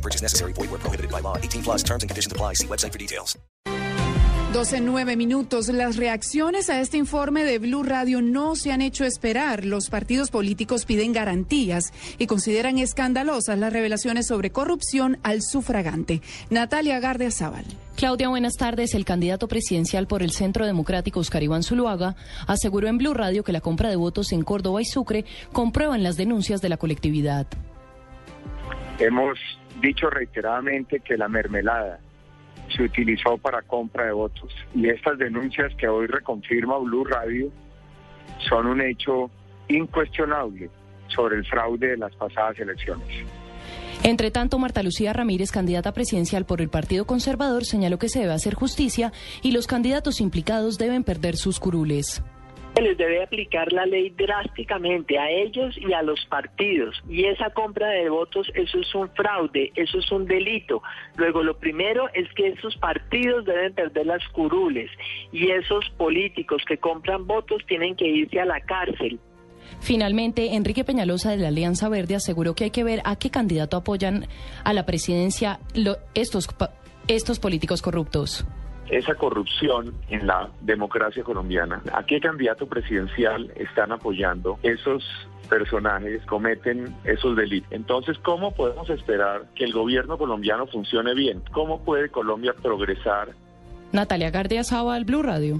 No purchase necessary. Void where prohibited by law. 18 plus terms and conditions apply. See website for details. 12 nueve minutos. Las reacciones a este informe de Blue Radio no se han hecho esperar. Los partidos políticos piden garantías y consideran escandalosas las revelaciones sobre corrupción al sufragante. Natalia Gardia Zaval. Claudia, buenas tardes. El candidato presidencial por el Centro Democrático, Oscar Iván Zuluaga, aseguró en Blue Radio que la compra de votos en Córdoba y Sucre comprueban las denuncias de la colectividad. Hemos dicho reiteradamente que la mermelada se utilizó para compra de votos y estas denuncias que hoy reconfirma Blue Radio son un hecho incuestionable sobre el fraude de las pasadas elecciones. Entre tanto, Marta Lucía Ramírez, candidata presidencial por el Partido Conservador, señaló que se debe hacer justicia y los candidatos implicados deben perder sus curules. Les debe aplicar la ley drásticamente a ellos y a los partidos. Y esa compra de votos, eso es un fraude, eso es un delito. Luego, lo primero es que esos partidos deben perder las curules y esos políticos que compran votos tienen que irse a la cárcel. Finalmente, Enrique Peñalosa de la Alianza Verde aseguró que hay que ver a qué candidato apoyan a la presidencia estos, estos políticos corruptos. Esa corrupción en la democracia colombiana. ¿A qué candidato presidencial están apoyando esos personajes cometen esos delitos? Entonces, ¿cómo podemos esperar que el gobierno colombiano funcione bien? ¿Cómo puede Colombia progresar Natalia Gardia Zaval, Blue Radio.